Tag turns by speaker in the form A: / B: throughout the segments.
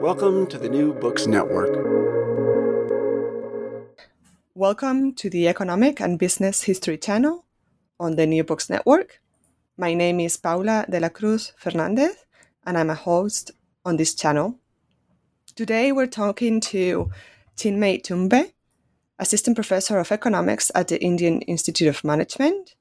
A: Welcome to the New Books Network.
B: Welcome to the Economic and Business History channel on the New Books Network. My name is Paula de la Cruz Fernandez, and I'm a host on this channel. Today, we're talking to Chinmay Tumbe, Assistant Professor of Economics at the Indian Institute of Management.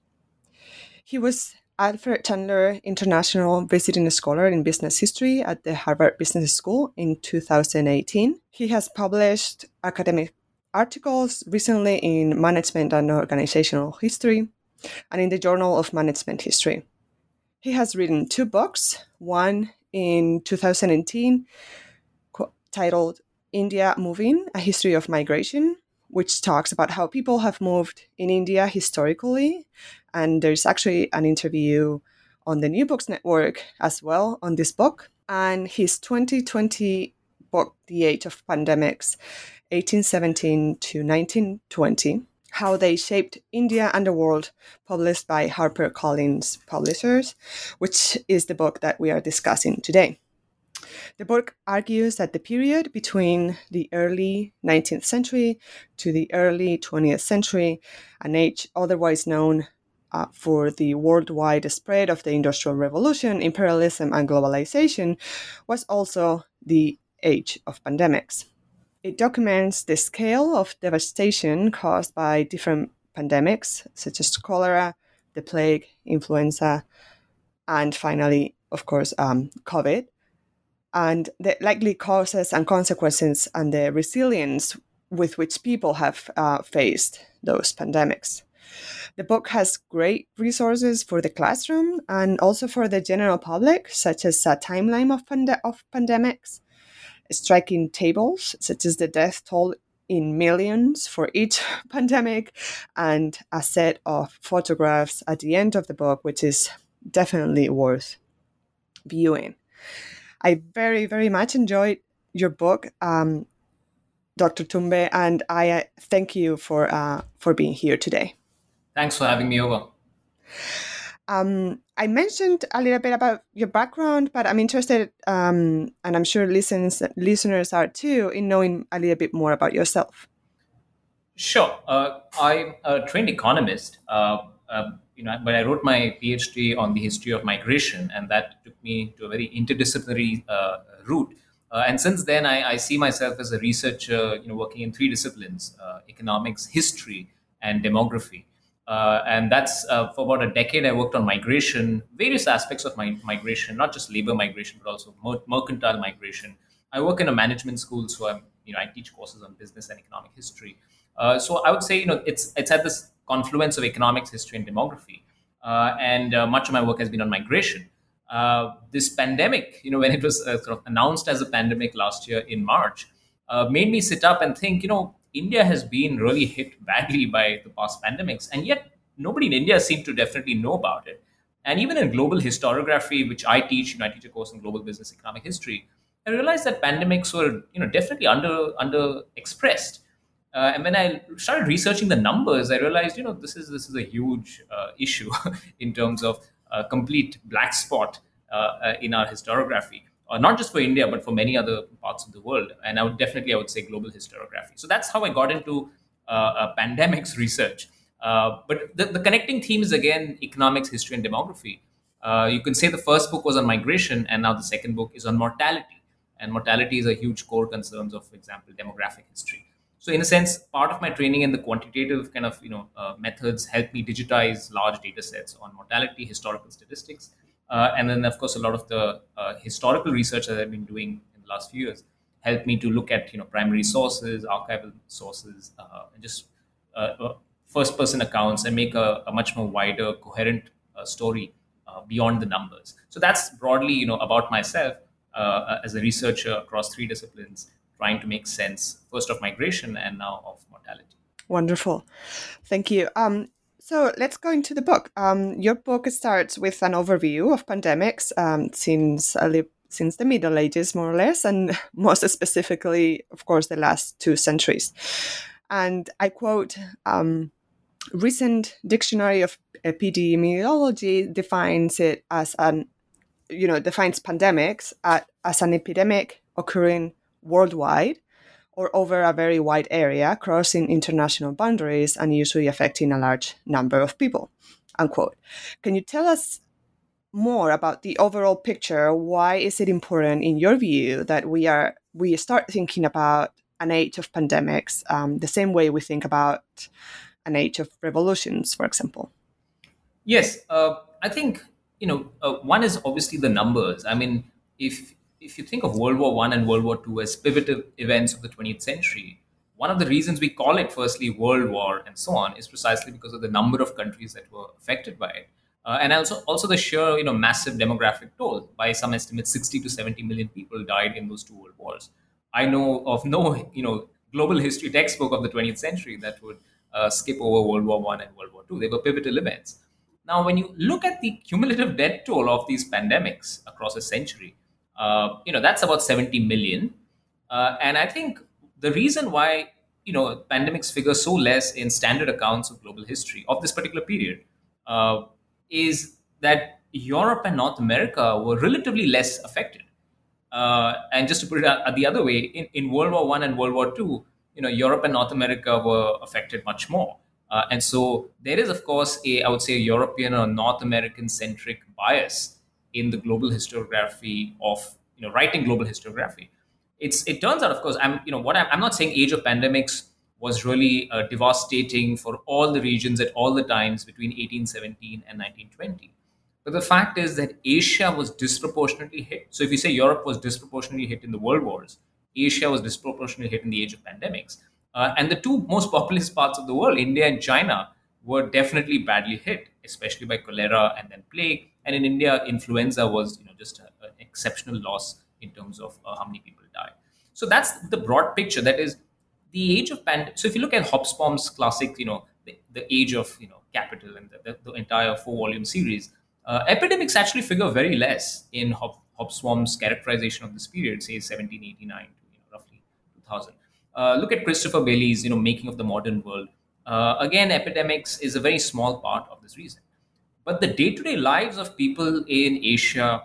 B: He was Alfred Chandler International Visiting Scholar in Business History at the Harvard Business School in 2018. He has published academic articles recently in Management and Organizational History and in the Journal of Management History. He has written two books, one in 2018 titled India Moving A History of Migration, which talks about how people have moved in India historically. And there's actually an interview on the New Books Network as well on this book. And his 2020 book, The Age of Pandemics, 1817 to 1920 How They Shaped India and the World, published by HarperCollins Publishers, which is the book that we are discussing today. The book argues that the period between the early 19th century to the early 20th century, an age otherwise known uh, for the worldwide spread of the Industrial Revolution, imperialism, and globalization, was also the age of pandemics. It documents the scale of devastation caused by different pandemics, such as cholera, the plague, influenza, and finally, of course, um, COVID, and the likely causes and consequences and the resilience with which people have uh, faced those pandemics. The book has great resources for the classroom and also for the general public, such as a timeline of, pande- of pandemics, striking tables, such as the death toll in millions for each pandemic, and a set of photographs at the end of the book, which is definitely worth viewing. I very, very much enjoyed your book, um, Dr. Tumbe, and I uh, thank you for uh, for being here today.
C: Thanks for having me over.
B: Um, I mentioned a little bit about your background, but I'm interested, um, and I'm sure listens, listeners are too, in knowing a little bit more about yourself.
C: Sure. Uh, I'm a trained economist, uh, uh, you know, but I wrote my PhD on the history of migration, and that took me to a very interdisciplinary uh, route. Uh, and since then, I, I, see myself as a researcher, you know, working in three disciplines: uh, economics, history, and demography. Uh, and that's uh, for about a decade. I worked on migration, various aspects of my migration, not just labor migration, but also mer- mercantile migration. I work in a management school, so I'm, you know, I teach courses on business and economic history. Uh, so I would say, you know, it's it's at this confluence of economics, history, and demography. Uh, and uh, much of my work has been on migration. Uh, this pandemic, you know, when it was sort of announced as a pandemic last year in March, made me sit up and think, you know, India has been really hit badly by the past pandemics, and yet nobody in India seemed to definitely know about it. And even in global historiography, which I teach, you know, I teach a course in global business economic history, I realized that pandemics were, you know, definitely under under expressed. Uh, and when I started researching the numbers, I realized, you know, this is this is a huge uh, issue in terms of a complete black spot uh, uh in our historiography uh, not just for India, but for many other parts of the world. And I would definitely, I would say, global historiography. So that's how I got into uh, uh, pandemics research. Uh, but the, the, connecting theme is again economics, history, and demography. Uh, you can say the first book was on migration, and now the second book is on mortality. and mortality is a huge core concerns of, for example, demographic history. So, in a sense, part of my training and the quantitative kind of you know methods help me digitize large data sets on mortality, historical statistics, and then of course a lot of the uh, historical research that I've been doing in the last few years helped me to look at you know primary sources, archival sources, uh, and just uh, uh, first person accounts and make a, a much more wider, coherent story beyond the numbers. So that's broadly you know about myself as a researcher across three disciplines trying to make sense first of migration and now of mortality.
B: Wonderful. Thank you. Um, so let's go into the book. Um, your book starts with an overview of pandemics um, since since the Middle Ages, more or less, and most specifically, of course, the last two centuries. And I quote: um, "Recent dictionary of epidemiology defines it as an, you know, defines pandemics at, as an epidemic occurring worldwide or over a very wide area, crossing international boundaries and usually affecting a large number of people. Unquote. Can you tell us more about the overall picture? Why is it important, in your view, that we are we start thinking about an age of pandemics um, the same way we think about an age of revolutions, for example?
C: Yes, uh, I think you know uh, one is obviously the numbers. I mean, if if you think of World War One and World War Two as pivotal events of the 20th century, one of the reasons we call it firstly World War and so on is precisely because of the number of countries that were affected by it. Uh, and also, also the sheer, you know, massive demographic toll. By some estimates, 60 to 70 million people died in those two world wars. I know of no, you know, global history textbook of the 20th century that would uh, skip over World War One and World War Two. They were pivotal events. Now, when you look at the cumulative death toll of these pandemics across a century, uh, you know that's about 70 million. Uh, and i think the reason why you know pandemics figure so less in standard accounts of global history of this particular period uh, is that europe and north america were relatively less affected. Uh, and just to put it the other way in, in world war one and world war two you know europe and north america were affected much more. Uh, and so there is of course a i would say a european or north american centric bias in the global historiography of you know writing global historiography. It's it turns out, of course, I'm you know what I'm, I'm not saying age of pandemics was really uh, devastating for all the regions at all the times between 1817 and 1920. But the fact is that Asia was disproportionately hit. So if you say Europe was disproportionately hit in the world wars, Asia was disproportionately hit in the age of pandemics. Uh, and the two most populous parts of the world, India and China, were definitely badly hit, especially by cholera and then plague. And in India, influenza was you know just an exceptional loss in terms of uh, how many people died. So that's the broad picture. That is the age of pandemic. So if you look at Hobsbawm's classic, you know, the, the age of you know capital and the, the, the entire four-volume series, uh, epidemics actually figure very less in Hob- Hobsbawm's characterization of this period, say 1789 to you know, roughly 2000. Uh, look at Christopher Bayly's, you know, making of the modern world. Uh, again, epidemics is a very small part of this reason. But the day to day lives of people in Asia,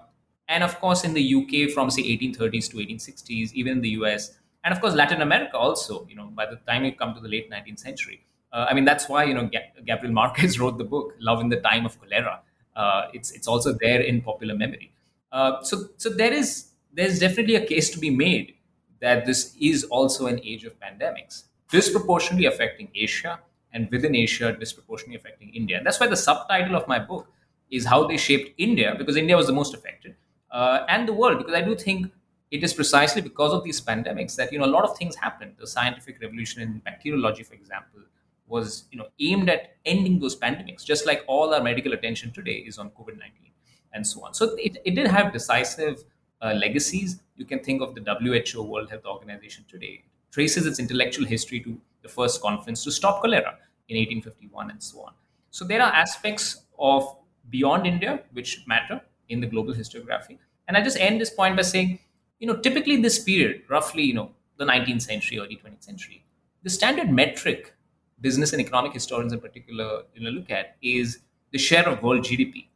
C: and of course in the UK from say 1830s to 1860s, even in the US, and of course Latin America also, you know, by the time you come to the late 19th century. Uh, I mean, that's why, you know, Gabriel Marquez wrote the book, Love in the Time of Cholera. Uh, it's, it's also there in popular memory. Uh, so, so there is there's definitely a case to be made that this is also an age of pandemics, disproportionately affecting Asia and within Asia, disproportionately affecting India. And that's why the subtitle of my book is How They Shaped India, because India was the most affected, uh, and the world, because I do think it is precisely because of these pandemics that you know a lot of things happened. The scientific revolution in bacteriology, for example, was you know aimed at ending those pandemics, just like all our medical attention today is on COVID nineteen and so on. So it, it did have decisive uh, legacies. You can think of the WHO, World Health Organization today, traces its intellectual history to the first conference to stop cholera in 1851 and so on. So there are aspects of beyond India which matter in the global historiography. And I just end this point by saying, you know, typically this period, roughly, you know, the 19th century, early 20th century, the standard metric business and economic historians in particular you know, look at is the share of world GDP.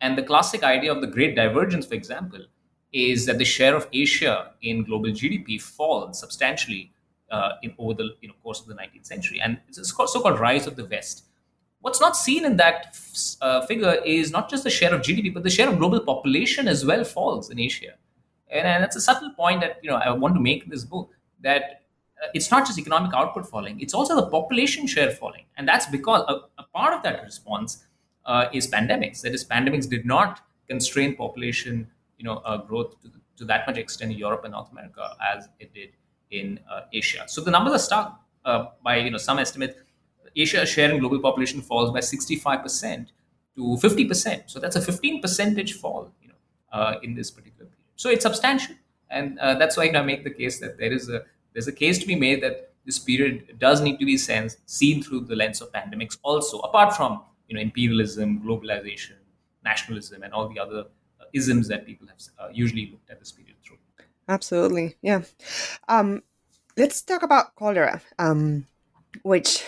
C: And the classic idea of the great divergence, for example, is that the share of Asia in global GDP falls substantially uh, in over the you know, course of the 19th century, and it's a so-called rise of the West. What's not seen in that uh, figure is not just the share of GDP, but the share of global population as well falls in Asia. And, and that's a subtle point that you know I want to make in this book that uh, it's not just economic output falling; it's also the population share falling, and that's because a, a part of that response uh, is pandemics. That is, pandemics did not constrain population, you know, uh, growth to, to, that much extent in Europe and North America as it did in uh, Asia. So the numbers are stuck Uh, by you know some estimates, Asia's share in global population falls by 65 percent to 50 percent. So that's a 15 percentage fall, you know, uh, in this particular period. So it's substantial, and uh, that's why I make the case that there is a there's a case to be made that this period does need to be sensed, seen through the lens of pandemics also, apart from you know imperialism, globalization, nationalism, and all the other uh, isms that people have uh, usually looked at this period through.
B: Absolutely, yeah. Um, let's talk about cholera, um, which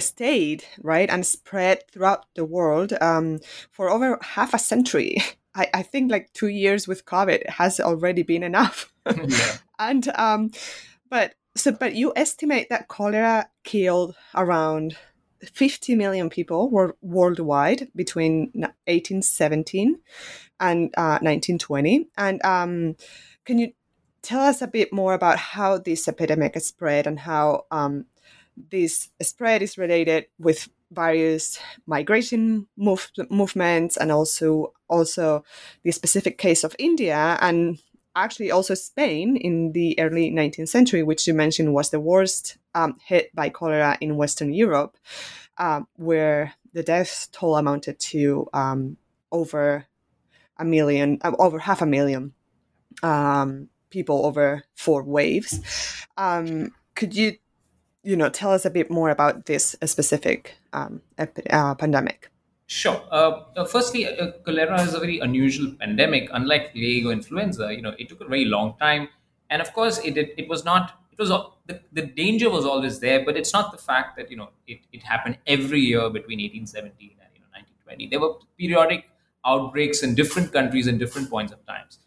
B: stayed right and spread throughout the world um, for over half a century. I, I, think like two years with COVID has already been enough. yeah. And um, but so but you estimate that cholera killed around 50 million people were worldwide between 1817 and uh, 1920. And um, can you tell us a bit more about how this epidemic spread and how um, this spread is related with various migration move- movements and also also the specific case of India and actually also Spain in the early 19th century, which you mentioned was the worst um, hit by cholera in Western Europe, uh, where the death toll amounted to um, over a million, uh, over half a million um, people over four waves. Um, could you, you know, tell us a bit more about this specific um, epi- uh, pandemic?
C: Sure. Uh, uh, firstly, uh, cholera is a very unusual pandemic. Unlike plague or influenza, you know, it took a very long time, and of course, it it, it was not. It was the, the danger was always there, but it's not the fact that you know it, it happened every year between 1817 and you know 1920. There were periodic outbreaks in different countries in different points of times.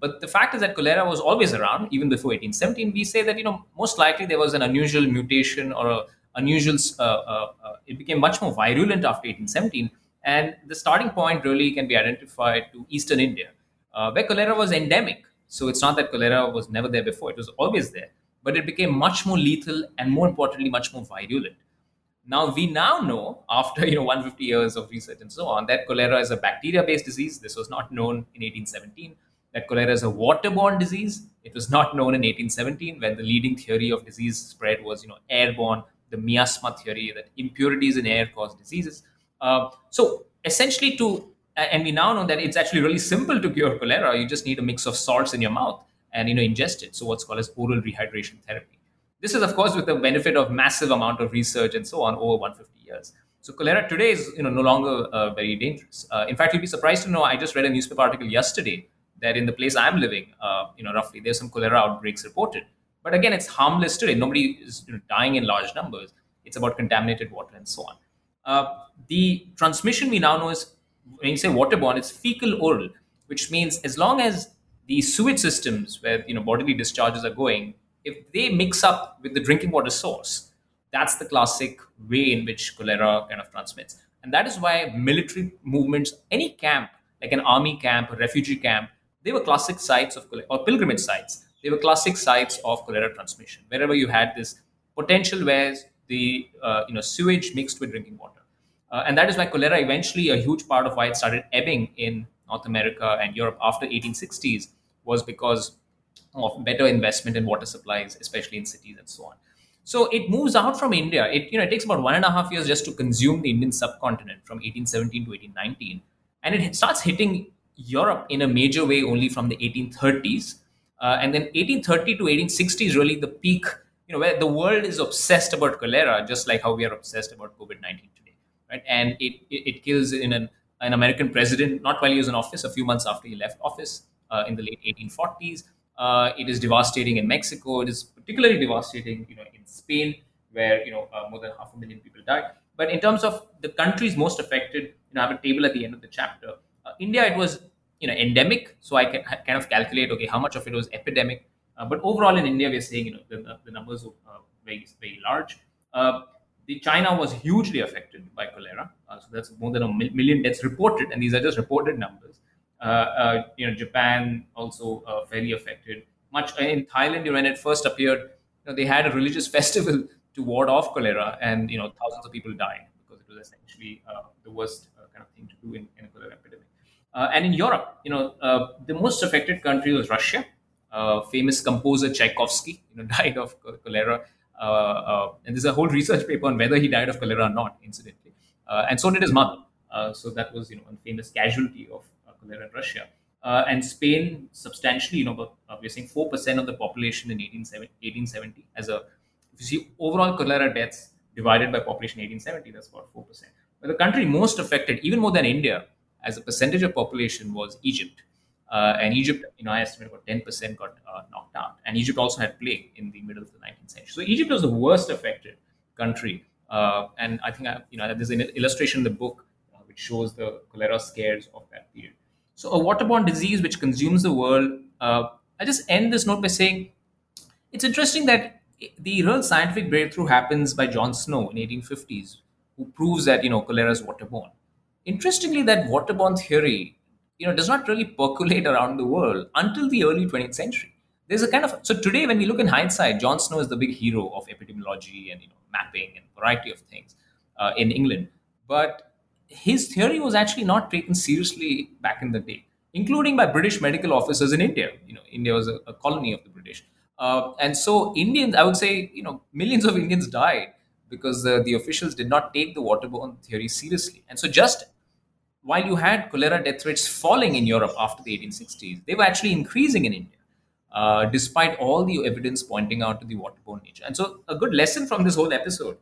C: But the fact is that cholera was always around, even before 1817. We say that you know most likely there was an unusual mutation or a unusual. Uh, uh, uh, it became much more virulent after 1817 and the starting point really can be identified to eastern India, uh, where cholera was endemic. So it's not that cholera was never there before, it was always there. But it became much more lethal and more importantly, much more virulent. Now we now know, after you know 150 years of research and so on, that cholera is a bacteria-based disease. This was not known in 1817. That cholera is a waterborne disease. It was not known in 1817 when the leading theory of disease spread was you know airborne, the miasma theory that impurities in air cause diseases. Uh, so essentially, to and we now know that it's actually really simple to cure cholera. You just need a mix of salts in your mouth and you know ingest it. So what's called as oral rehydration therapy. This is of course with the benefit of massive amount of research and so on over 150 years. So cholera today is you know no longer uh, very dangerous. Uh, in fact, you'll be surprised to know I just read a newspaper article yesterday that in the place I'm living, uh, you know roughly there's some cholera outbreaks reported. But again, it's harmless today. Nobody is you know, dying in large numbers. It's about contaminated water and so on. Uh, the transmission we now know is when you say waterborne, it's fecal oral, which means as long as the sewage systems where you know bodily discharges are going, if they mix up with the drinking water source, that's the classic way in which cholera kind of transmits. And that is why military movements, any camp, like an army camp, a refugee camp, they were classic sites of or pilgrimage sites. They were classic sites of cholera transmission. Wherever you had this potential where the uh, you know sewage mixed with drinking water. Uh, and that is why cholera eventually a huge part of why it started ebbing in North America and Europe after 1860s was because of better investment in water supplies, especially in cities and so on. So it moves out from India. It you know it takes about one and a half years just to consume the Indian subcontinent from 1817 to 1819, and it starts hitting Europe in a major way only from the 1830s, uh, and then 1830 to 1860 is really the peak. You know where the world is obsessed about cholera, just like how we are obsessed about COVID 19 today, right? And it, it, it kills in an, an American president, not while he was in office, a few months after he left office uh, in the late 1840s. Uh, it is devastating in Mexico. It is particularly devastating, you know, in Spain, where you know uh, more than half a million people died. But in terms of the countries most affected, you know, I have a table at the end of the chapter. Uh, India, it was you know endemic, so I can kind of calculate okay how much of it was epidemic. Uh, but overall in India, we're saying you know the, the numbers are uh, very very large. The China was hugely affected by cholera. Uh, so that's more than a million deaths reported, and these are just reported numbers. you know, Japan also fairly affected. Much in Thailand, when it first appeared, you know, they had a religious festival to ward off cholera, and you know, thousands of people died because it was essentially the worst kind of thing to do in, in a cholera epidemic. Uh, and in Europe, you know, uh, the most affected country was Russia. Uh, famous composer Tchaikovsky, you know, died of cholera. Uh, uh, and there's a whole research paper on whether he died of cholera or not, incidentally. Uh, and so did his mother. so that was, you know, a famous casualty of cholera in Russia. and Spain, substantially, you know, we're saying 4% of the population in 1870, as a, if you see overall cholera deaths divided by population 1870, that's about 4%. But the country most affected, even more than India, as a percentage of population, was Egypt. Uh, and Egypt, you know, I estimate about 10% got uh, knocked out. And Egypt also had plague in the middle of the 19th century. So Egypt was the worst affected country. Uh, and I think, I, you know, there's an illustration in the book uh, which shows the cholera scares of that period. So a waterborne disease which consumes the world. Uh, I just end this note by saying it's interesting that the real scientific breakthrough happens by John Snow in 1850s, who proves that, you know, cholera is waterborne. Interestingly, that waterborne theory you know does not really percolate around the world until the early 20th century. There's a kind of so today when we look in hindsight John Snow is the big hero of epidemiology and you know mapping and variety of things uh, in England. But his theory was actually not taken seriously back in the day including by British medical officers in India. You know India was a, a colony of the British. Uh, and so Indians I would say you know millions of Indians died because uh, the officials did not take the waterborne theory seriously and so just while you had cholera death rates falling in Europe after the 1860s, they were actually increasing in India, uh, despite all the evidence pointing out to the waterborne nature. And so, a good lesson from this whole episode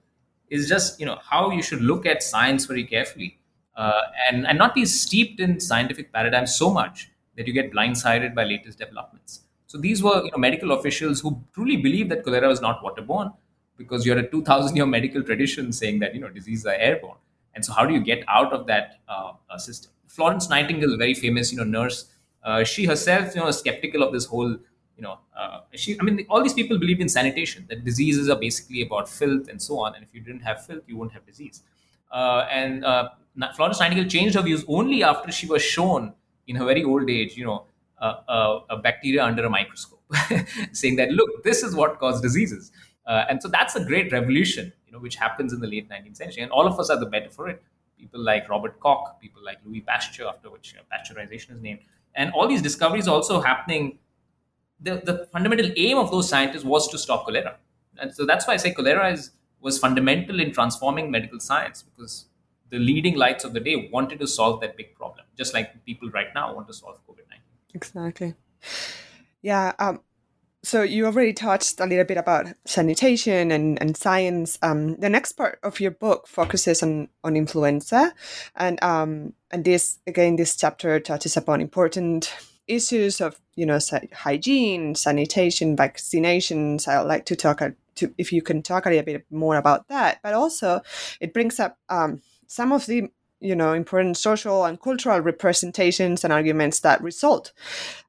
C: is just you know how you should look at science very carefully, uh, and and not be steeped in scientific paradigms so much that you get blindsided by latest developments. So these were you know medical officials who truly believed that cholera was not waterborne because you had a 2,000 year medical tradition saying that you know diseases are airborne. And so, how do you get out of that uh, uh, system? Florence Nightingale, very famous, you know, nurse. Uh, she herself, you know, skeptical of this whole, you know, uh, she. I mean, all these people believe in sanitation. That diseases are basically about filth and so on. And if you didn't have filth, you wouldn't have disease. Uh, and uh, Florence Nightingale changed her views only after she was shown, in her very old age, you know, a bacteria under a microscope, saying that look, this is what caused diseases. And so that's a great revolution you know, which happens in the late 19th century. And all of us are the better for it. People like Robert Koch, people like Louis Pasteur, after which you know, pasteurization is named. And all these discoveries also happening. The, the fundamental aim of those scientists was to stop cholera. And so that's why I say cholera is, was fundamental in transforming medical science because the leading lights of the day wanted to solve that big problem, just like people right now want to solve COVID 19.
B: Exactly. Yeah. Um, so you already touched a little bit about sanitation and, and science. Um, the next part of your book focuses on, on influenza, and um, and this again, this chapter touches upon important issues of you know hygiene, sanitation, vaccinations. I'd like to talk to if you can talk a little bit more about that, but also it brings up um, some of the you know important social and cultural representations and arguments that result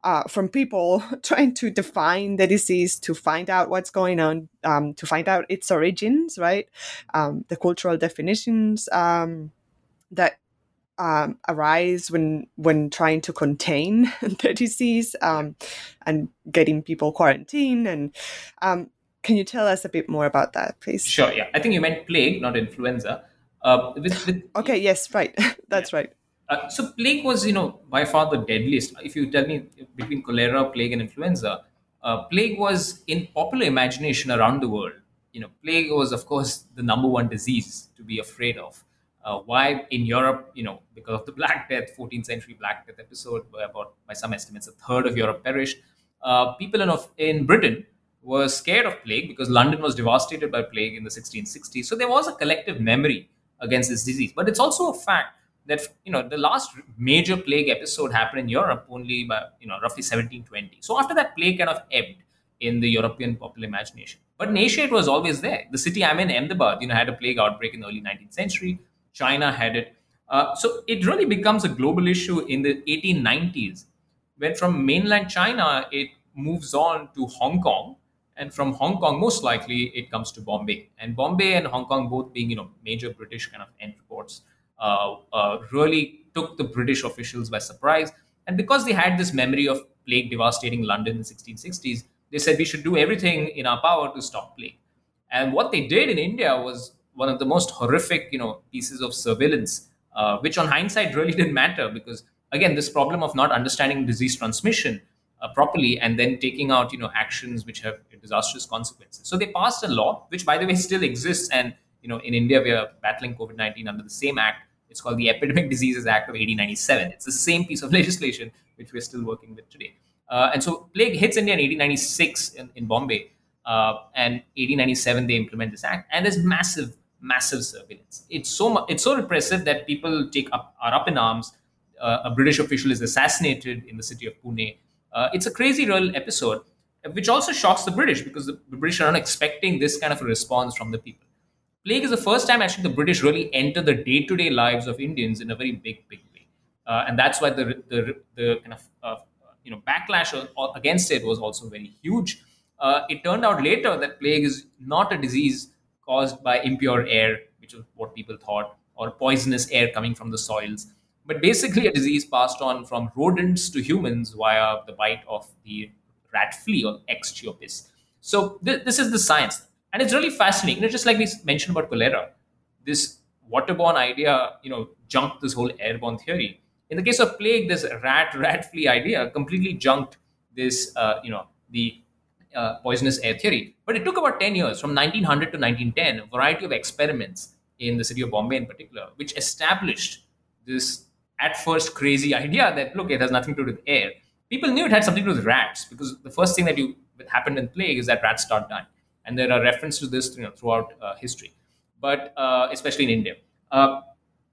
B: uh, from people trying to define the disease to find out what's going on um, to find out its origins right? Um, the cultural definitions um, that um, arise when when trying to contain the disease um, and getting people quarantined and um, can you tell us a bit more about that please?
C: Sure yeah. I think you meant plague not influenza uh, with, with,
B: okay, yes, right. That's yeah. right.
C: Uh, so plague was, you know, by far the deadliest. If you tell me between cholera, plague, and influenza, uh, plague was in popular imagination around the world. You know, plague was, of course, the number one disease to be afraid of. Uh, why in Europe, you know, because of the Black Death, 14th century Black Death episode, where about, by some estimates, a third of Europe perished. Uh, people in, in Britain were scared of plague because London was devastated by plague in the 1660s. So there was a collective memory against this disease. But it's also a fact that you know the last major plague episode happened in Europe only by you know roughly 1720. So after that, plague kind of ebbed in the European popular imagination. But in Asia, it was always there. The city I'm in, Ahmedabad, you know, had a plague outbreak in the early 19th century. China had it. Uh, so it really becomes a global issue in the 1890s, when from mainland China it moves on to Hong Kong, and from Hong Kong, most likely it comes to Bombay. And Bombay and Hong Kong, both being you know major British kind of entreports, uh, uh, really took the British officials by surprise. And because they had this memory of plague devastating London in the 1660s, they said we should do everything in our power to stop plague. And what they did in India was one of the most horrific, you know, pieces of surveillance, uh, which on hindsight really didn't matter because again, this problem of not understanding disease transmission uh, properly and then taking out, you know, actions which have disastrous consequences. So they passed a law, which by the way still exists, and you know, in India we are battling COVID-19 under the same act. It's called the Epidemic Diseases Act of 1897. It's the same piece of legislation which we're still working with today. Uh, and so plague hits India in 1896 in, in Bombay, uh, and 1897 they implement this act, and there's massive, massive surveillance. It's so mu- it's so repressive that people take up are up in arms. Uh, a British official is assassinated in the city of Pune. Uh, it's a crazy real episode, which also shocks the British because the British are not expecting this kind of a response from the people. Plague is the first time actually the British really enter the day-to-day lives of Indians in a very big, big way, uh, and that's why the the, the kind of uh, you know backlash against it was also very huge. Uh, it turned out later that plague is not a disease caused by impure air, which is what people thought, or poisonous air coming from the soils, but basically a disease passed on from rodents to humans via the bite of the rat flea or aegypti. So th- this is the science, and it's really fascinating. You know, just like we mentioned about cholera, this waterborne idea, you know, junked this whole airborne theory in the case of plague, this rat rat flea idea completely junked this, uh, you know, the uh, poisonous air theory. But it took about 10 years, from 1900 to 1910, a variety of experiments in the city of Bombay in particular, which established this at first crazy idea that, look, it has nothing to do with air. People knew it had something to do with rats because the first thing that you that happened in plague is that rats start dying. And there are references to this you know, throughout uh, history, but uh, especially in India. Uh,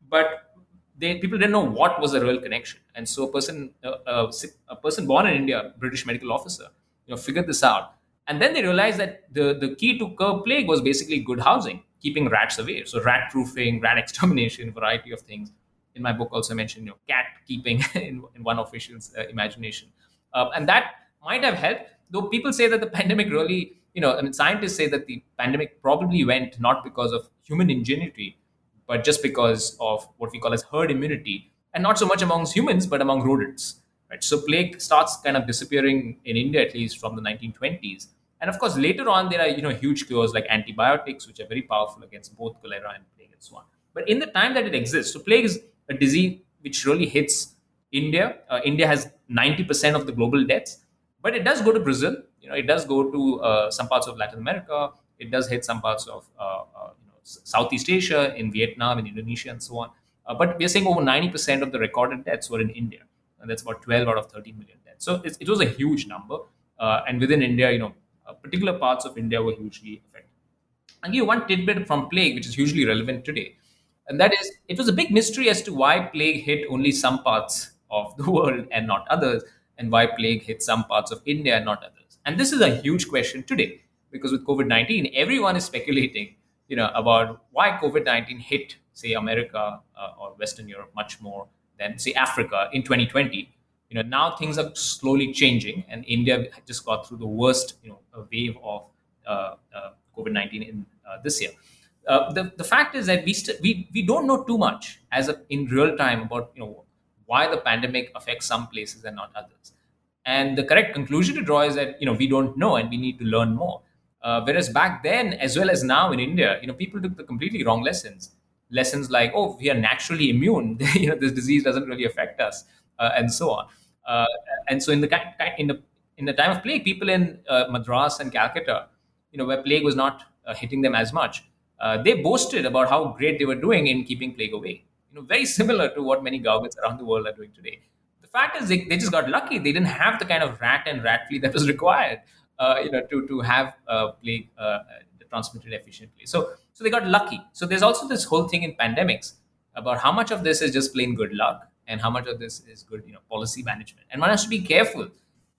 C: but they people didn't know what was the real connection, and so a person uh, uh, a person born in India, British medical officer, you know, figured this out, and then they realized that the the key to curb plague was basically good housing, keeping rats away. So rat proofing, rat extermination, variety of things. In my book, also mentioned you know cat keeping in, in one official's uh, imagination, uh, and that might have helped. Though people say that the pandemic really, you know, I mean, scientists say that the pandemic probably went not because of human ingenuity, but just because of what we call as herd immunity, and not so much amongst humans, but among rodents. Right? So plague starts kind of disappearing in India at least from the 1920s. And of course, later on, there are you know huge cures like antibiotics, which are very powerful against both cholera and plague and so on. But in the time that it exists, so plague is a disease which really hits India. Uh, India has 90% of the global deaths, but it does go to Brazil. You know, it does go to uh, some parts of Latin America. It does hit some parts of uh, uh Southeast Asia, in Vietnam, in Indonesia, and so on. Uh, but we're saying over 90% of the recorded deaths were in India. And that's about 12 out of 13 million deaths. So it was a huge number. Uh, and within India, you know, particular parts of India were hugely affected. I'll give you one tidbit from plague, which is hugely relevant today. And that is, it was a big mystery as to why plague hit only some parts of the world and not others, and why plague hit some parts of India and not others. And this is a huge question today, because with COVID 19, everyone is speculating you know, about why COVID-19 hit, say, America uh, or Western Europe much more than, say, Africa in 2020. You know, now things are slowly changing, and India just got through the worst, you know, wave of uh, uh, COVID-19 in uh, this year. Uh, the, the fact is that we, st- we we don't know too much as a, in real time about you know why the pandemic affects some places and not others. And the correct conclusion to draw is that you know we don't know and we need to learn more. Uh, whereas back then, as well as now in India, you know, people took the completely wrong lessons. Lessons like, oh, we are naturally immune. you know, this disease doesn't really affect us, uh, and so on. Uh, and so, in the in the in the time of plague, people in uh, Madras and Calcutta, you know, where plague was not hitting them as much, uh, they boasted about how great they were doing in keeping plague away. You know, very similar to what many governments around the world are doing today. The fact is, they, they just got lucky. They didn't have the kind of rat and rat flea that was required uh, you know, to to have uh, plague uh, transmitted efficiently. So so they got lucky. So there's also this whole thing in pandemics about how much of this is just plain good luck and how much of this is good, you know, policy management. And one has to be careful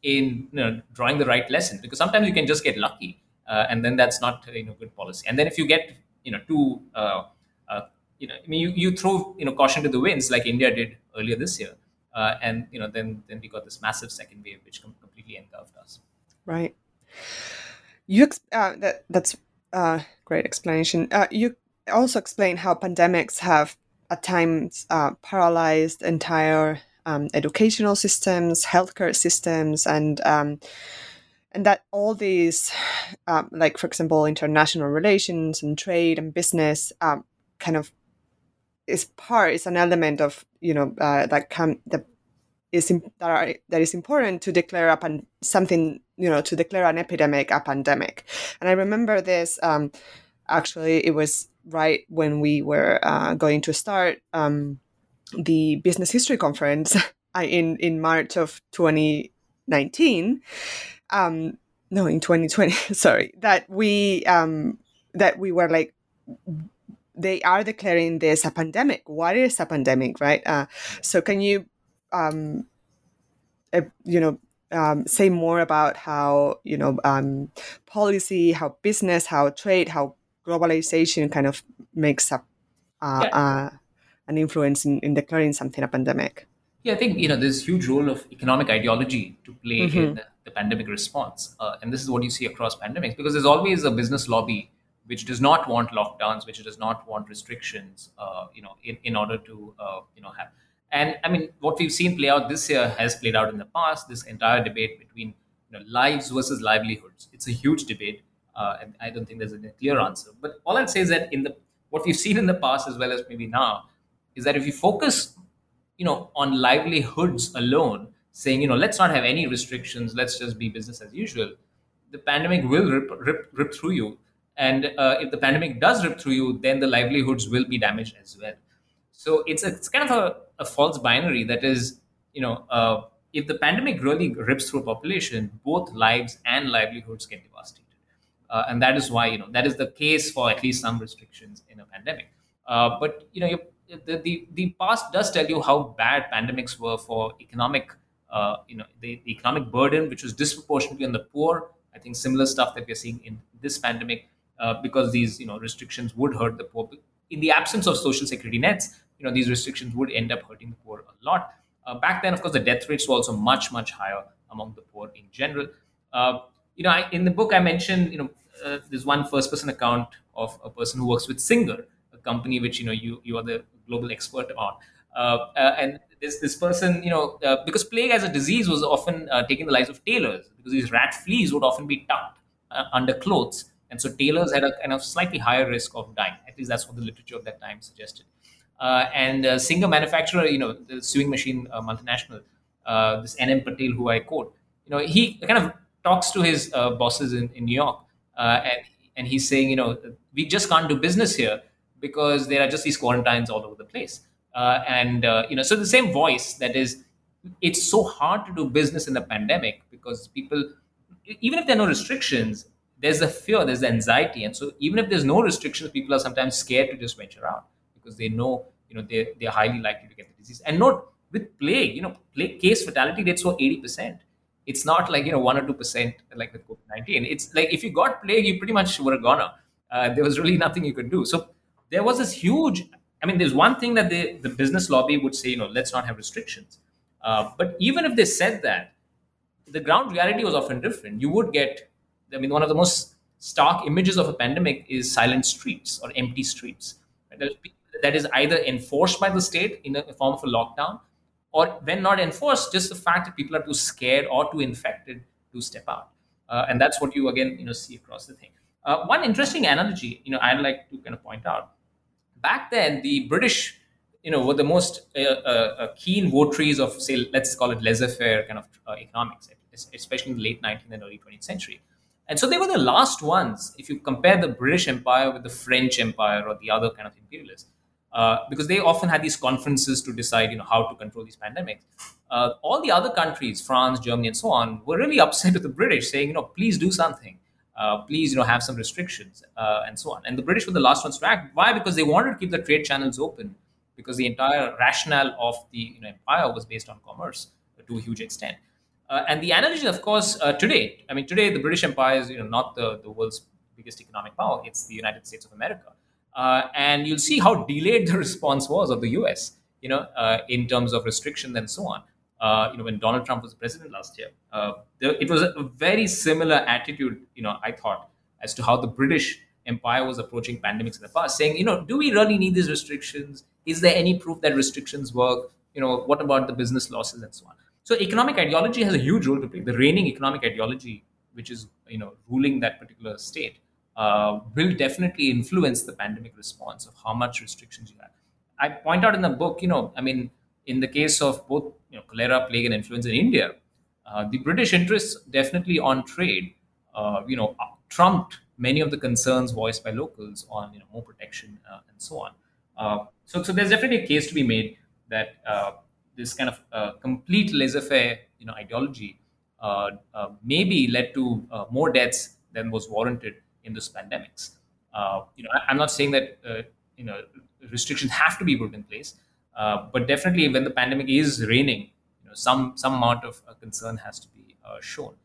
C: in you know, drawing the right lesson because sometimes you can just get lucky, uh, and then that's not you know good policy. And then if you get you know too uh, uh, you know, I mean, you, you throw you know caution to the winds like India did earlier this year, and you know then then we got this massive second wave which completely engulfed us.
B: Right. You ex- uh, that that's a great explanation. Uh, you also explain how pandemics have at times uh, paralyzed entire um, educational systems, healthcare systems, and um, and that all these, um, like for example, international relations and trade and business, um, kind of is part is an element of you know uh, that can that is that are, that is important to declare up and something you know to declare an epidemic a pandemic. And i remember this um, actually it was right when we were uh, going to start um, the business history conference in in march of 2019 um, no in 2020 sorry that we um, that we were like they are declaring this a pandemic. What is a pandemic, right? Uh, so can you, um, uh, you know, um, say more about how you know um, policy, how business, how trade, how globalization kind of makes up uh, yeah. uh, an influence in, in, declaring something a pandemic?
C: Yeah, I think you know there's a huge role of economic ideology to play mm-hmm. in the, pandemic response, uh, and this is what you see across pandemics because there's always a business lobby which does not want lockdowns, which does not want restrictions, uh, you know, in, in order to, uh, you know, have. And I mean, what we've seen play out this year has played out in the past. This entire debate between you know, lives versus livelihoods. It's a huge debate, uh, and I don't think there's a clear answer. But all I'd say is that in the what we've seen in the past as well as maybe now is that if you focus, you know, on livelihoods alone, saying you know let's not have any restrictions, let's just be business as usual, the pandemic will rip rip, rip through you and uh, if the pandemic does rip through you, then the livelihoods will be damaged as well. So it's, a, it's kind of a, a false binary that is, you know, uh, if the pandemic really rips through a population, both lives and livelihoods get devastated. Uh, and that is why, you know, that is the case for at least some restrictions in a pandemic. Uh, but, you know, the, the, the past does tell you how bad pandemics were for economic, uh, you know, the, the economic burden, which was disproportionately on the poor. I think similar stuff that we're seeing in this pandemic uh, because these you know restrictions would hurt the poor. In the absence of social security nets, you know these restrictions would end up hurting the poor a lot. Uh, back then, of course, the death rates were also much much higher among the poor in general. Uh, you know, I, in the book I mentioned you know uh, there's one first person account of a person who works with Singer, a company which you know you you are the global expert on. Uh, uh, and this this person, you know, uh, because plague as a disease was often taking the lives of tailors, because these rat fleas would often be tucked under clothes, and so tailors had a kind of slightly higher risk of dying. At least that's what the literature of that time suggested. And uh, Singer manufacturer, you know, the sewing machine multinational, this N.M. Patel, who I quote, you know, he kind of talks to his uh, bosses in, in New York, uh, and and he's saying, you know, we just can't do business here because there are just these quarantines all over the place. And you know, so the same voice that is, it's so hard to do business in the pandemic because people, even if there are no restrictions, there's a fear, there's the anxiety. And so even if there's no restrictions, people are sometimes scared to just venture out because they know, you know, they're, they're highly likely to get the disease. And note, with plague, you know, plague case fatality rates were 80%. It's not like, you know, 1 or 2% like with COVID-19. It's like if you got plague, you pretty much were a goner. Uh, there was really nothing you could do. So there was this huge, I mean, there's one thing that the business lobby would say, you know, let's not have restrictions. Uh, but even if they said that, the ground reality was often different. You would get I mean, one of the most stark images of a pandemic is silent streets or empty streets. That is either enforced by the state in the form of a lockdown, or when not enforced, just the fact that people are too scared or too infected to step out. Uh, and that's what you again, you know, see across the thing. Uh, one interesting analogy, you know, I'd like to kind of point out. Back then, the British, you know, were the most uh, uh, uh keen votaries of, say, let's call it laissez-faire kind of uh, economics, especially in the late 19th and early 20th century. And so they were the last ones, if you compare the British Empire with the French Empire or the other kind of imperialists, uh, because they often had these conferences to decide, you know, how to control these pandemics. Uh, all the other countries, France, Germany, and so on, were really upset with the British, saying, you know, please do something. Uh, please, you know, have some restrictions uh, and so on. And the British were the last ones to act. Why? Because they wanted to keep the trade channels open, because the entire rationale of the you know, empire was based on commerce to a huge extent. Uh, and the analogy, of course, uh, today, I mean, today the British Empire is you know, not the, the world's biggest economic power, it's the United States of America. Uh, and you'll see how delayed the response was of the US, you know, uh, in terms of restrictions and so on. Uh, you know, when Donald Trump was president last year, uh, there, it was a very similar attitude, you know, I thought, as to how the British Empire was approaching pandemics in the past, saying, you know, do we really need these restrictions? Is there any proof that restrictions work? you know, what about the business losses and so on. So economic ideology has a huge role to play. The reigning economic ideology, which is you know ruling that particular state, uh, will definitely influence the pandemic response of how much restrictions you have. I point out in the book, you know, I mean, in the case of both you know cholera, plague, and influenza in India, uh, the British interests definitely on trade, uh, you know, trumped many of the concerns voiced by locals on you know more protection uh, and so on. Uh, so, so there's definitely a case to be made that uh, this kind of uh, complete laissez-faire, you know, ideology maybe led to more deaths than was warranted in those pandemics. You know, I, am not saying that you know restrictions have to be put in place, but definitely when the pandemic is reigning, you know, some some amount of concern has to be shown,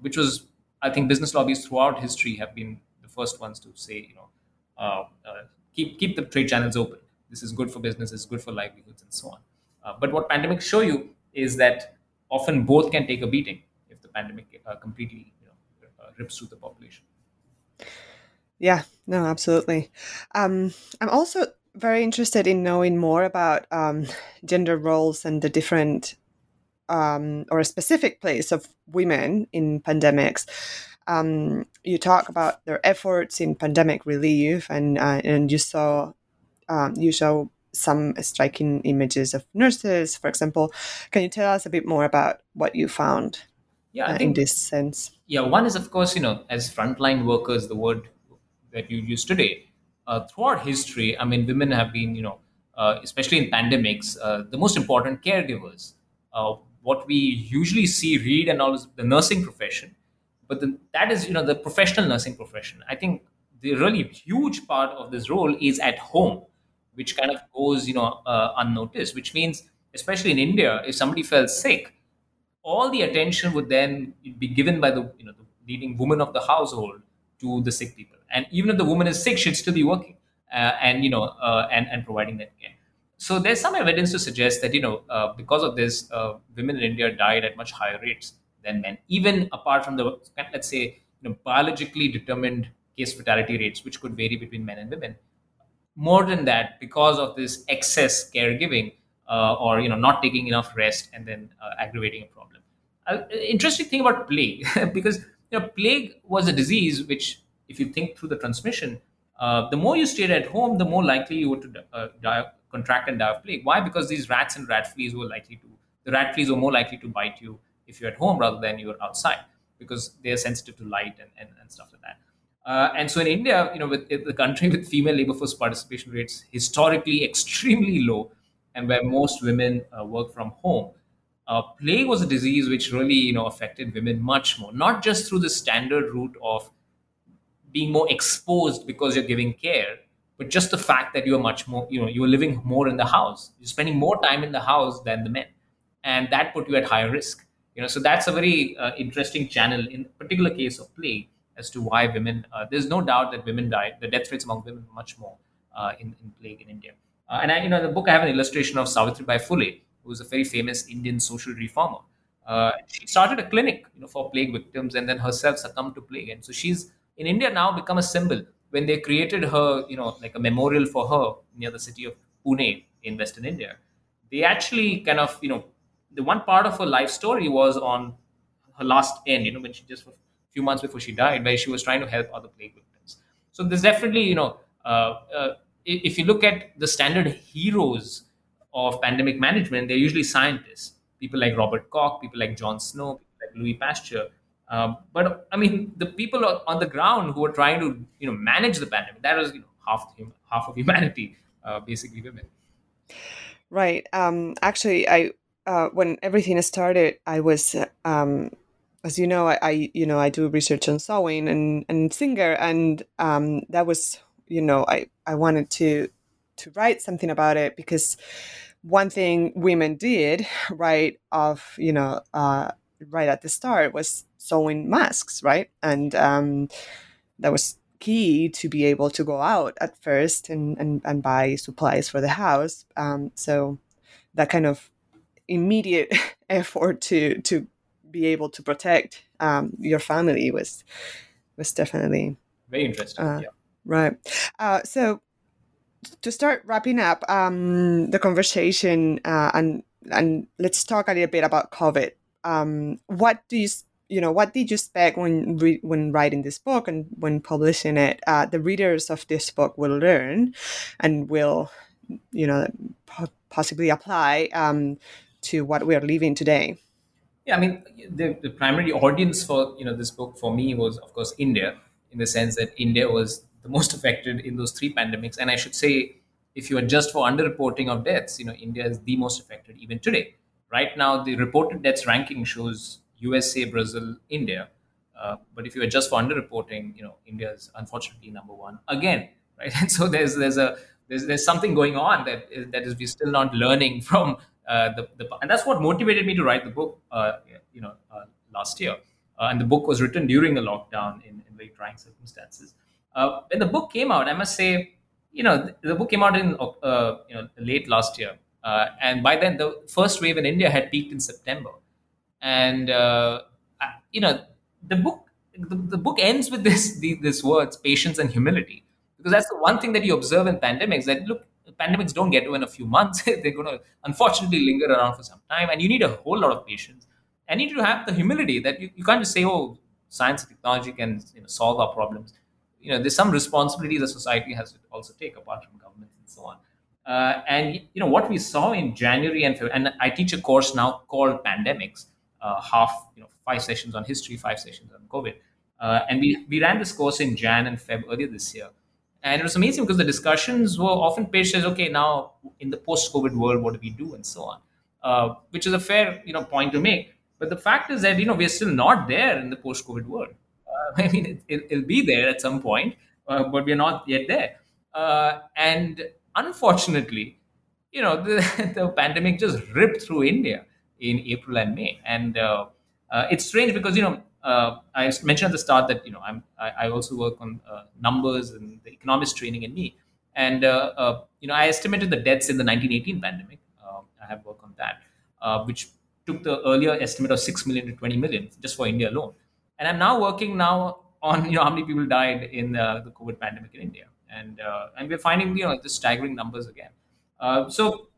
C: which was I think business lobbies throughout history have been the first ones to say, you know, keep keep the trade channels open. This is good for business. It's good for livelihoods and so on. Uh, but what pandemics show you is that often both can take a beating if the pandemic uh, completely you know, uh, rips through the population.
B: Yeah, no, absolutely. Um, I'm also very interested in knowing more about um, gender roles and the different um, or a specific place of women in pandemics. Um, you talk about their efforts in pandemic relief, and uh, and you saw um, you show some striking images of nurses, for example. Can you tell us a bit more about what you found
C: yeah,
B: uh, in this sense?
C: Yeah, one is, of course, you know, as frontline workers, the word that you use today. Uh, throughout history, I mean, women have been, you know, uh, especially in pandemics, uh, the most important caregivers. Uh, what we usually see, read, and all is the nursing profession. But the, that is, you know, the professional nursing profession. I think the really huge part of this role is at home which kind of goes you know uh, unnoticed which means especially in india if somebody fell sick all the attention would then be given by the you know the leading woman of the household to the sick people. And even if the woman is sick she'd still be working uh, and you know uh, and and providing that care. So there's some evidence to suggest that you know uh, because of this uh, women in india died at much higher rates than men even apart from the let's say you know biologically determined case fatality rates which could vary between men and women. More than that because of this excess caregiving uh, or you know not taking enough rest and then uh, aggravating a problem. Interesting thing about plague because you know plague was a disease which if you think through the transmission uh, the more you stayed at home the more likely you would to uh, die, contract and die of plague. Why? Because these rats and rat fleas were likely to the rat fleas were more likely to bite you if you're at home rather than you're outside because they're sensitive to light and, and, and stuff like that. Uh, and so in India, you know, with the country with female labor force participation rates historically extremely low, and where most women uh, work from home, uh, plague was a disease which really, you know, affected women much more. Not just through the standard route of being more exposed because you're giving care, but just the fact that you are much more, you know, you are living more in the house. You're spending more time in the house than the men, and that put you at higher risk. You know, so that's a very uh, interesting channel in particular case of plague as to why women. Uh, there's no doubt that women died. The death rates among women much more uh, in, in plague in India. Uh, and I, you know, in the book I have an illustration of Savitribai Phule, who was a very famous Indian social reformer. Uh, she started a clinic, you know, for plague victims, and then herself succumbed to plague. And so she's in India now become a symbol. When they created her, you know, like a memorial for her near the city of Pune in Western India, they actually kind of, you know, the one part of her life story was on her last end, you know, when she just a few months before she died, where she was trying to help other plague victims. So there's definitely, you know, uh, uh, if you look at the standard heroes of pandemic management, they're usually scientists, people like Robert Koch, people like John Snow, people like Louis Pasteur. Um, but I mean, the people on the ground who are trying to, you know, manage the pandemic, that was, you know, half half of humanity, uh, basically women.
B: Right. Um, actually, I uh, when everything started, I was um, as you know, I, I, you know I do research on sewing and and Singer, and um, that was you know I I wanted to to write something about it because one thing women did right of you know uh, right at the start was sewing masks, right, and um, that was key to be able to go out at first and and, and buy supplies for the house. Um, so that kind of immediate effort to to be able to protect um, your family was was definitely
C: very interesting. Uh, yeah.
B: Right. Uh, so to start wrapping up um, the conversation uh, and and let's talk a little bit about COVID. Um, what do you you know what did you expect when re- when writing this book and when publishing it? Uh, the readers of this book will learn, and will you know po- possibly apply um, to what we are living today.
C: Yeah, I mean, the, the primary audience for you know this book for me was, of course, India, in the sense that India was the most affected in those three pandemics, and I should say, if you adjust for underreporting of deaths, you know, India is the most affected even today. Right now, the reported deaths ranking shows USA, Brazil, India, uh, but if you adjust for underreporting, you know, India is unfortunately number one again, right? And so there's there's a there's, there's something going on that is, that is we're still not learning from uh, the, the and that's what motivated me to write the book uh, you know uh, last year uh, and the book was written during the lockdown in, in very trying circumstances uh, when the book came out i must say you know the, the book came out in uh, you know late last year. Uh, and by then the first wave in india had peaked in september. And uh, you know the book the, the book ends with this the, this words patience and humility. Because that's the one thing that you observe in pandemics that look pandemics don't get to in a few months. They're going to unfortunately linger around for some time and you need a whole lot of patience. And you need to have the humility that you, you can't just say oh science and technology can you know, solve our problems you know there's some responsibility the society has to also take apart from governments and so on uh, and you know what we saw in january and February, and i teach a course now called pandemics uh, half you know five sessions on history five sessions on covid uh, and we, we ran this course in jan and feb earlier this year and it was amazing because the discussions were often pitched as, okay, now in the post-COVID world, what do we do, and so on, uh, which is a fair, you know, point to make. But the fact is that you know we're still not there in the post-COVID world. I mean, it, will be there at some point, uh, but we're not yet there. Uh, and unfortunately, you know, the, the pandemic just ripped through India in April and May, and uh, uh, it's strange because you know uh, I mentioned at the start that you know I'm I, I also work on uh, numbers and the economist training in me, and you know I estimated the deaths in the 1918 pandemic. I have worked on that, which took the earlier estimate of six million to 20 million just for India alone, and I'm now working now on you know how many people died in the COVID pandemic in India, and and we're finding you know the staggering numbers again. so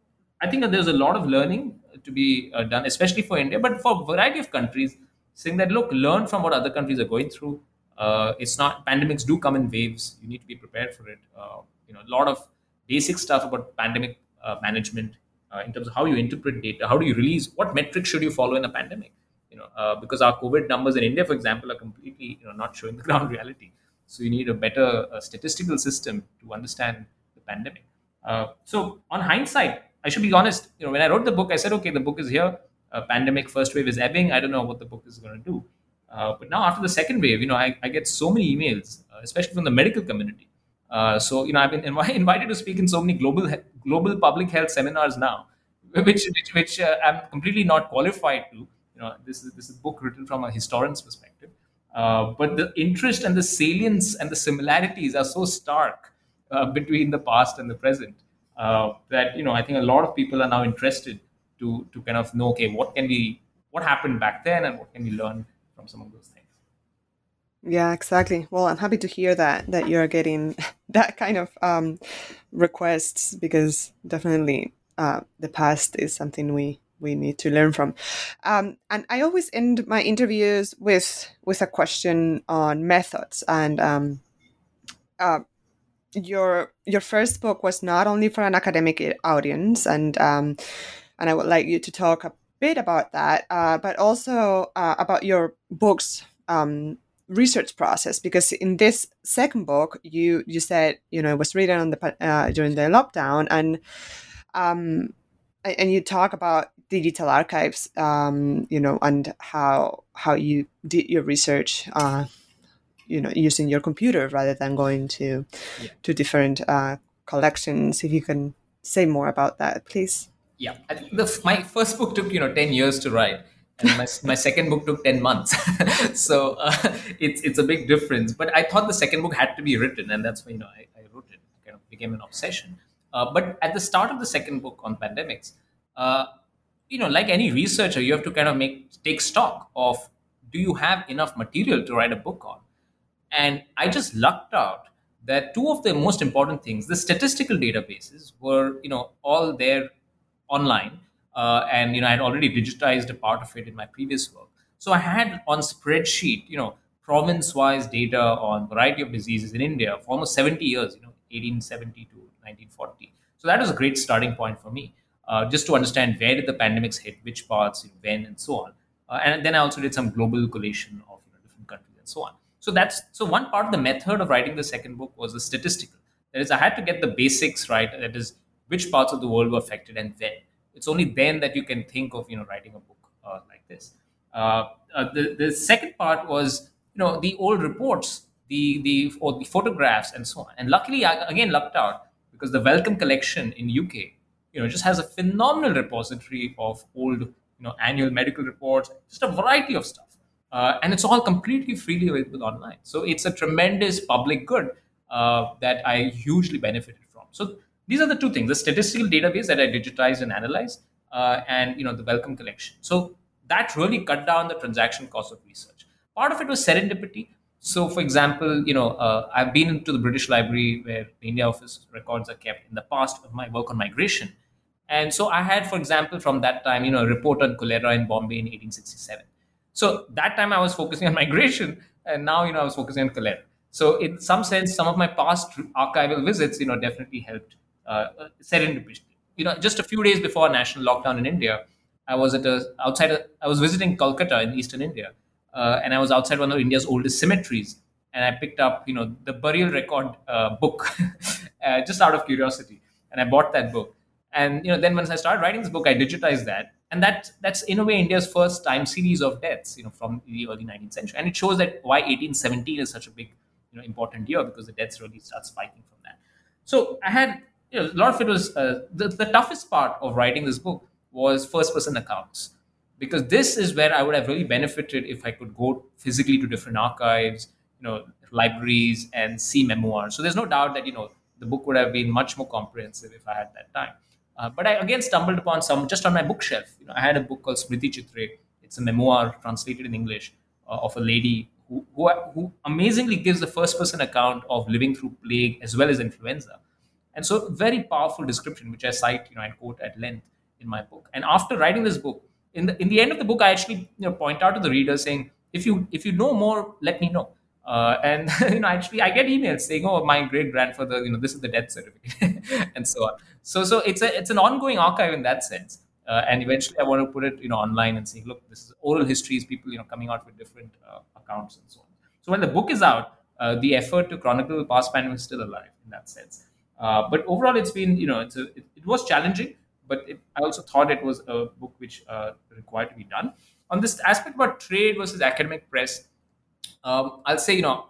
C: I think that there's a lot of learning to be done, especially for India, but for a variety of countries saying that look, learn from what other countries are going through. Uh, it's not pandemics do come in waves. You need to be prepared for it. Uh, you know, a lot of basic stuff about pandemic uh, management uh, in terms of how you interpret data, how do you release, what metrics should you follow in a pandemic? You know, uh, because our COVID numbers in India, for example, are completely you know not showing the ground reality. So you need a better uh, statistical system to understand the pandemic. so on hindsight, I should be honest. You know, when I wrote the book, I said, okay, the book is here uh, pandemic first wave is ebbing. I don't know what the book is going to do. Uh, but now after the second wave, you know, I, I get so many emails, uh, especially from the medical community. Uh, so you know, I've been inv- invited to speak in so many global he- global public health seminars now, which which, which uh, I'm completely not qualified to. You know, this is this is a book written from a historian's perspective. Uh, but the interest and the salience and the similarities are so stark between the past and the present that you know I think a lot of people are now interested to to kind of know okay what can we what happened back then and what can we learn from some of those things
B: yeah exactly well i'm happy to hear that that you're getting that kind of um, requests because definitely uh, the past is something we we need to learn from. Um, and i always end my interviews with with a question on methods. And um, uh, your your first book was not only for an academic audience. And um, and I would like you to talk a bit about that, uh, but also uh, about your book's um, research process. Because in this second book, you you said you know it was written on the uh, during the lockdown, and um, and you talk about digital archives, um, you know, and how how you did your research. Uh, you know, using your computer rather than going to yeah. to different uh, collections. If you can say more about that, please
C: yeah i think the, my first book took you know 10 years to write and my, my second book took 10 months so uh, it's it's a big difference but i thought the second book had to be written and that's why you know i, I wrote it, it kind of became an obsession uh, but at the start of the second book on pandemics uh, you know like any researcher you have to kind of make take stock of do you have enough material to write a book on and i just lucked out that two of the most important things the statistical databases were you know all there online. uh, and you know I had already digitized a part of it in my previous work. So I had on spreadsheet, you know, province-wise data on variety of diseases in India for almost 70 years, you know, 1870 to 1940. So that was a great starting point for me, uh, just to understand where did the pandemics hit, which parts, when, and so on. Uh, and then I also did some global collation of you know, different countries and so on. So that's so one part of the method of writing the second book was the statistical. That is, I had to get the basics right. That is, which parts of the world were affected and when. It's only then that you can think of you know writing a book uh, like this. Uh, uh, the the second part was you know the old reports, the the or the photographs and so on. And luckily, I again lucked out because the Wellcome collection in UK, you know, just has a phenomenal repository of old you know annual medical reports, just a variety of stuff. Uh, and it's all completely freely available online. So it's a tremendous public good uh, that I hugely benefited from. So these are the two things: the statistical database that I digitized and analyzed, uh, and you know the Wellcome collection. So that really cut down the transaction cost of research. Part of it was serendipity. So, for example, you know, uh, I've been into the British Library where the India Office records are kept in the past of my work on migration. And so I had, for example, from that time, you know, a report on cholera in Bombay in 1867. So that time I was focusing on migration, and now, you know, I was focusing on cholera. So in some sense, some of my past archival visits, you know, definitely helped uh, serendipity. You know, just a few days before national lockdown in India, I was at a outside. A, I was visiting Kolkata in eastern India, uh, and I was outside one of India's oldest cemeteries, and I picked up, you know, the burial record uh, book, uh, just out of curiosity, and I bought that book. And you know, then once I started writing this book, I digitized that, and that that's in a way India's first time series of deaths, you know, from the early 19th century, and it shows that why 1817 is such a big, you know, important year because the deaths really start spiking from that. So I had you know, a lot of it was uh, the, the toughest part of writing this book was first person accounts because this is where I would have really benefited if I could go physically to different archives, you know, libraries and see memoirs. So there's no doubt that you know the book would have been much more comprehensive if I had that time. Uh, but I again stumbled upon some just on my bookshelf. You know, I had a book called Smriti Chitre. It's a memoir translated in English uh, of a lady who, who, who amazingly gives the first person account of living through plague as well as influenza. And so, very powerful description, which I cite, you know, and quote at length in my book. And after writing this book, in the in the end of the book, I actually you know point out to the reader saying, if you if you know more, let me know. Uh, and you know, actually, I get emails saying, "Oh, my great grandfather, you know, this is the death certificate," and so on. So, so it's a it's an ongoing archive in that sense. Uh, and eventually, I want to put it, you know, online and say, "Look, this is oral histories, people, you know, coming out with different uh, accounts and so on." So, when the book is out, uh, the effort to chronicle the past pandemic is still alive in that sense. Uh, but overall, it's been, you know, it's a, it, it was challenging but it, I also thought it was a book which uh, required to be done. On this aspect about trade versus academic press, um, I'll say, you know,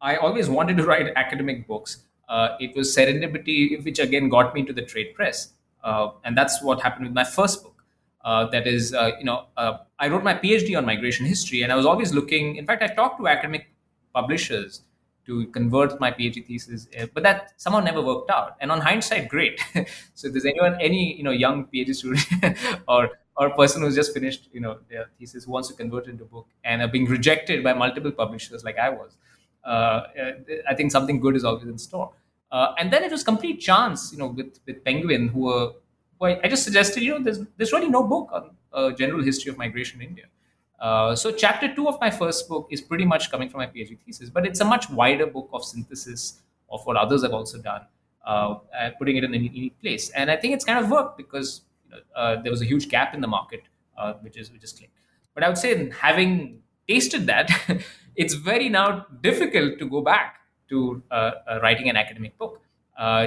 C: I always wanted to write academic books. Uh, it was serendipity, which again got me into the trade press. Uh, and that's what happened with my first book. Uh, that is, uh, you know, uh, I wrote my PhD on migration history, and I was always looking. In fact, I talked to academic publishers to convert my PhD thesis, uh, but that somehow never worked out. And on hindsight, great. so if there's anyone, any you know young PhD student or or a person who's just finished you know their thesis who wants to convert it into a book and are being rejected by multiple publishers like I was, uh, uh, I think something good is always in store. Uh, and then it was complete chance, you know, with with Penguin, who were, I, just suggested, you know, there's there's really no book on a general history of migration in India. Uh, so chapter two of my first book is pretty much coming from my PhD thesis, but it's a much wider book of synthesis of what others have also done, uh, putting it in a place. And I think it's kind of worked because uh, there was a huge gap in the market, uh, which is which is clear. But I would say, having tasted that, it's very now difficult to go back to uh, writing an academic book,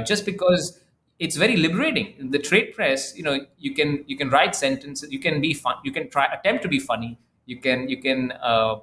C: just because it's very liberating. In the trade press, you know, you can you can write sentences, you can be fun, you can try attempt to be funny you can you can uh,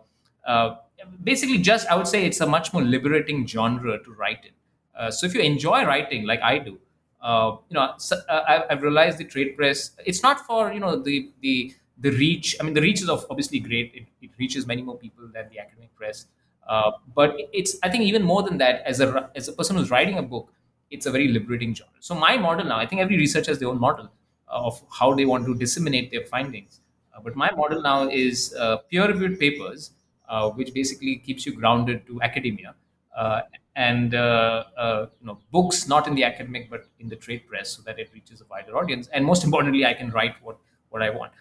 C: uh, basically just I would say it's a much more liberating genre to write in. Uh, so if you enjoy writing like I do, uh, you know uh, I, have realized the trade press. It's not for you know the the the reach. I mean the reach is obviously great. It, it reaches many more people than the academic press. Uh, but it's I think even more than that. As a as a person who's writing a book, it's a very liberating genre. So my model now, I think every researcher has their own model of how they want to disseminate their findings. Uh, but my model now is uh, peer-reviewed papers, uh, which basically keeps you grounded to academia, and you know books not in the academic but in the trade press, so that it reaches a wider audience. And most importantly, I can write what what I want.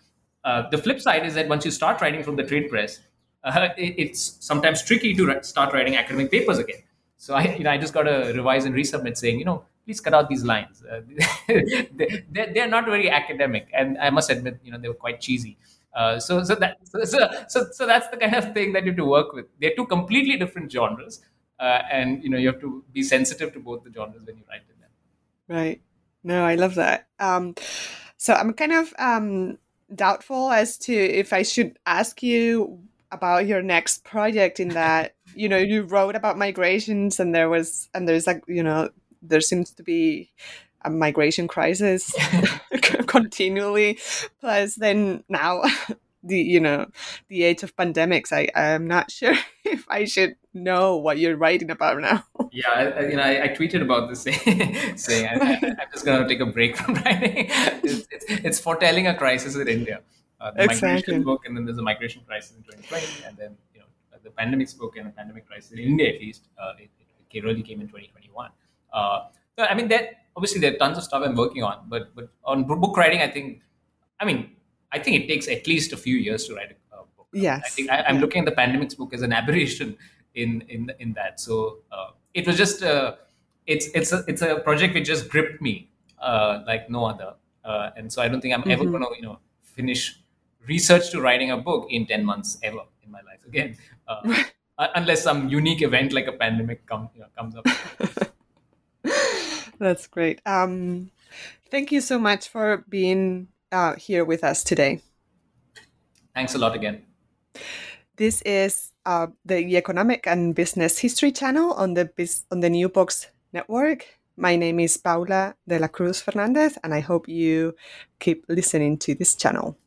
C: Uh, the flip side is that once you start writing from the trade press, uh, it, it's sometimes tricky to start writing academic papers again. So I, you know, I just got to revise and resubmit, saying, you know, please cut out these lines. Uh, they, they're, they're not very academic, and I must admit, you know, they were quite cheesy. Uh, so, so that so, so, so that's the kind of thing that you have to work with. They're two completely different genres, uh, and you know you have to be sensitive to both the genres when you write in them.
B: Right. No, I love that. Um, so I'm kind of um, doubtful as to if I should ask you about your next project in that you know you wrote about migrations and there was and there's like you know there seems to be a migration crisis continually plus then now the you know the age of pandemics i i'm not sure if i should know what you're writing about now.
C: Yeah I, you know I, I, tweeted about this saying, I, am just to take a break from writing. It's, it's, it's foretelling a crisis in india. Uh, the exactly. migration book and then there's a migration crisis in 2020 and then you know the pandemic book and the pandemic crisis in india at least uh, it, it, really came in 2021 uh, so i mean that obviously there are tons of stuff i'm working on but but on book writing i think i mean I think it takes at least a few years to write a, book.
B: Yes,
C: I think I, am looking at the pandemic's book as an aberration in in in that. So uh, it was just uh, it's it's a it's a project which just gripped me uh, like no other, uh, and so I don't think I'm mm-hmm. ever going to you know finish research to writing a book in ten months ever in my life again, uh, unless some unique event like a pandemic come, you know, comes up.
B: That's great. Um, thank you so much for being uh, here with us today.
C: Thanks a lot again.
B: This is uh, the Economic and Business History channel on the on the New Books Network. My name is Paula de la Cruz Fernandez, and I hope you keep listening to this channel.